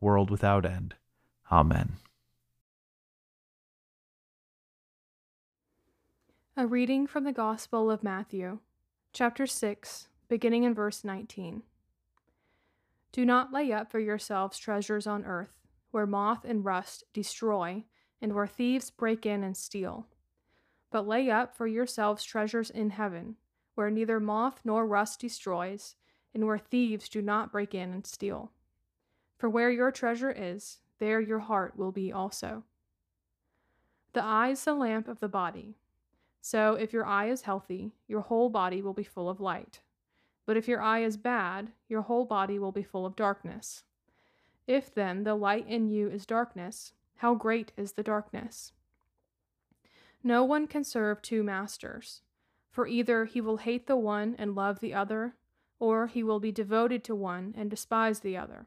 world without end. Amen. A reading from the Gospel of Matthew, chapter 6, beginning in verse 19. Do not lay up for yourselves treasures on earth, where moth and rust destroy, and where thieves break in and steal. But lay up for yourselves treasures in heaven, where neither moth nor rust destroys, and where thieves do not break in and steal. For where your treasure is, there your heart will be also. The eye is the lamp of the body. So if your eye is healthy, your whole body will be full of light. But if your eye is bad, your whole body will be full of darkness. If then the light in you is darkness, how great is the darkness? No one can serve two masters, for either he will hate the one and love the other, or he will be devoted to one and despise the other.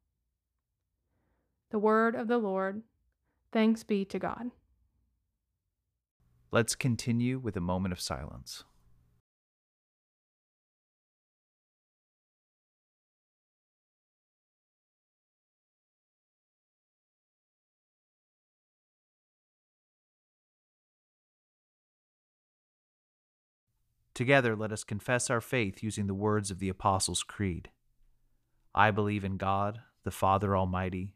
The word of the Lord. Thanks be to God. Let's continue with a moment of silence. Together, let us confess our faith using the words of the Apostles' Creed. I believe in God, the Father Almighty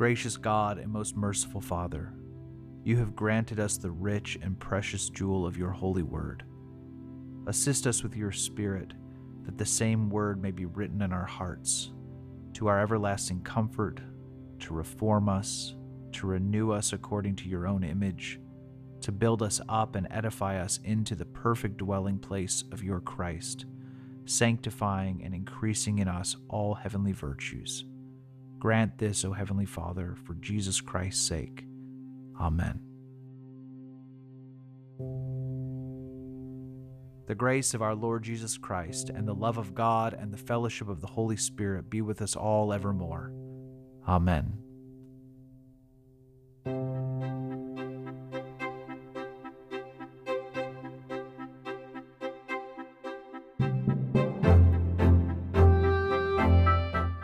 Gracious God and most merciful Father, you have granted us the rich and precious jewel of your holy word. Assist us with your Spirit, that the same word may be written in our hearts, to our everlasting comfort, to reform us, to renew us according to your own image, to build us up and edify us into the perfect dwelling place of your Christ, sanctifying and increasing in us all heavenly virtues Grant this, O Heavenly Father, for Jesus Christ's sake. Amen. The grace of our Lord Jesus Christ, and the love of God, and the fellowship of the Holy Spirit be with us all evermore. Amen.